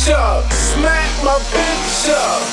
bitch up. Smack my bitch up.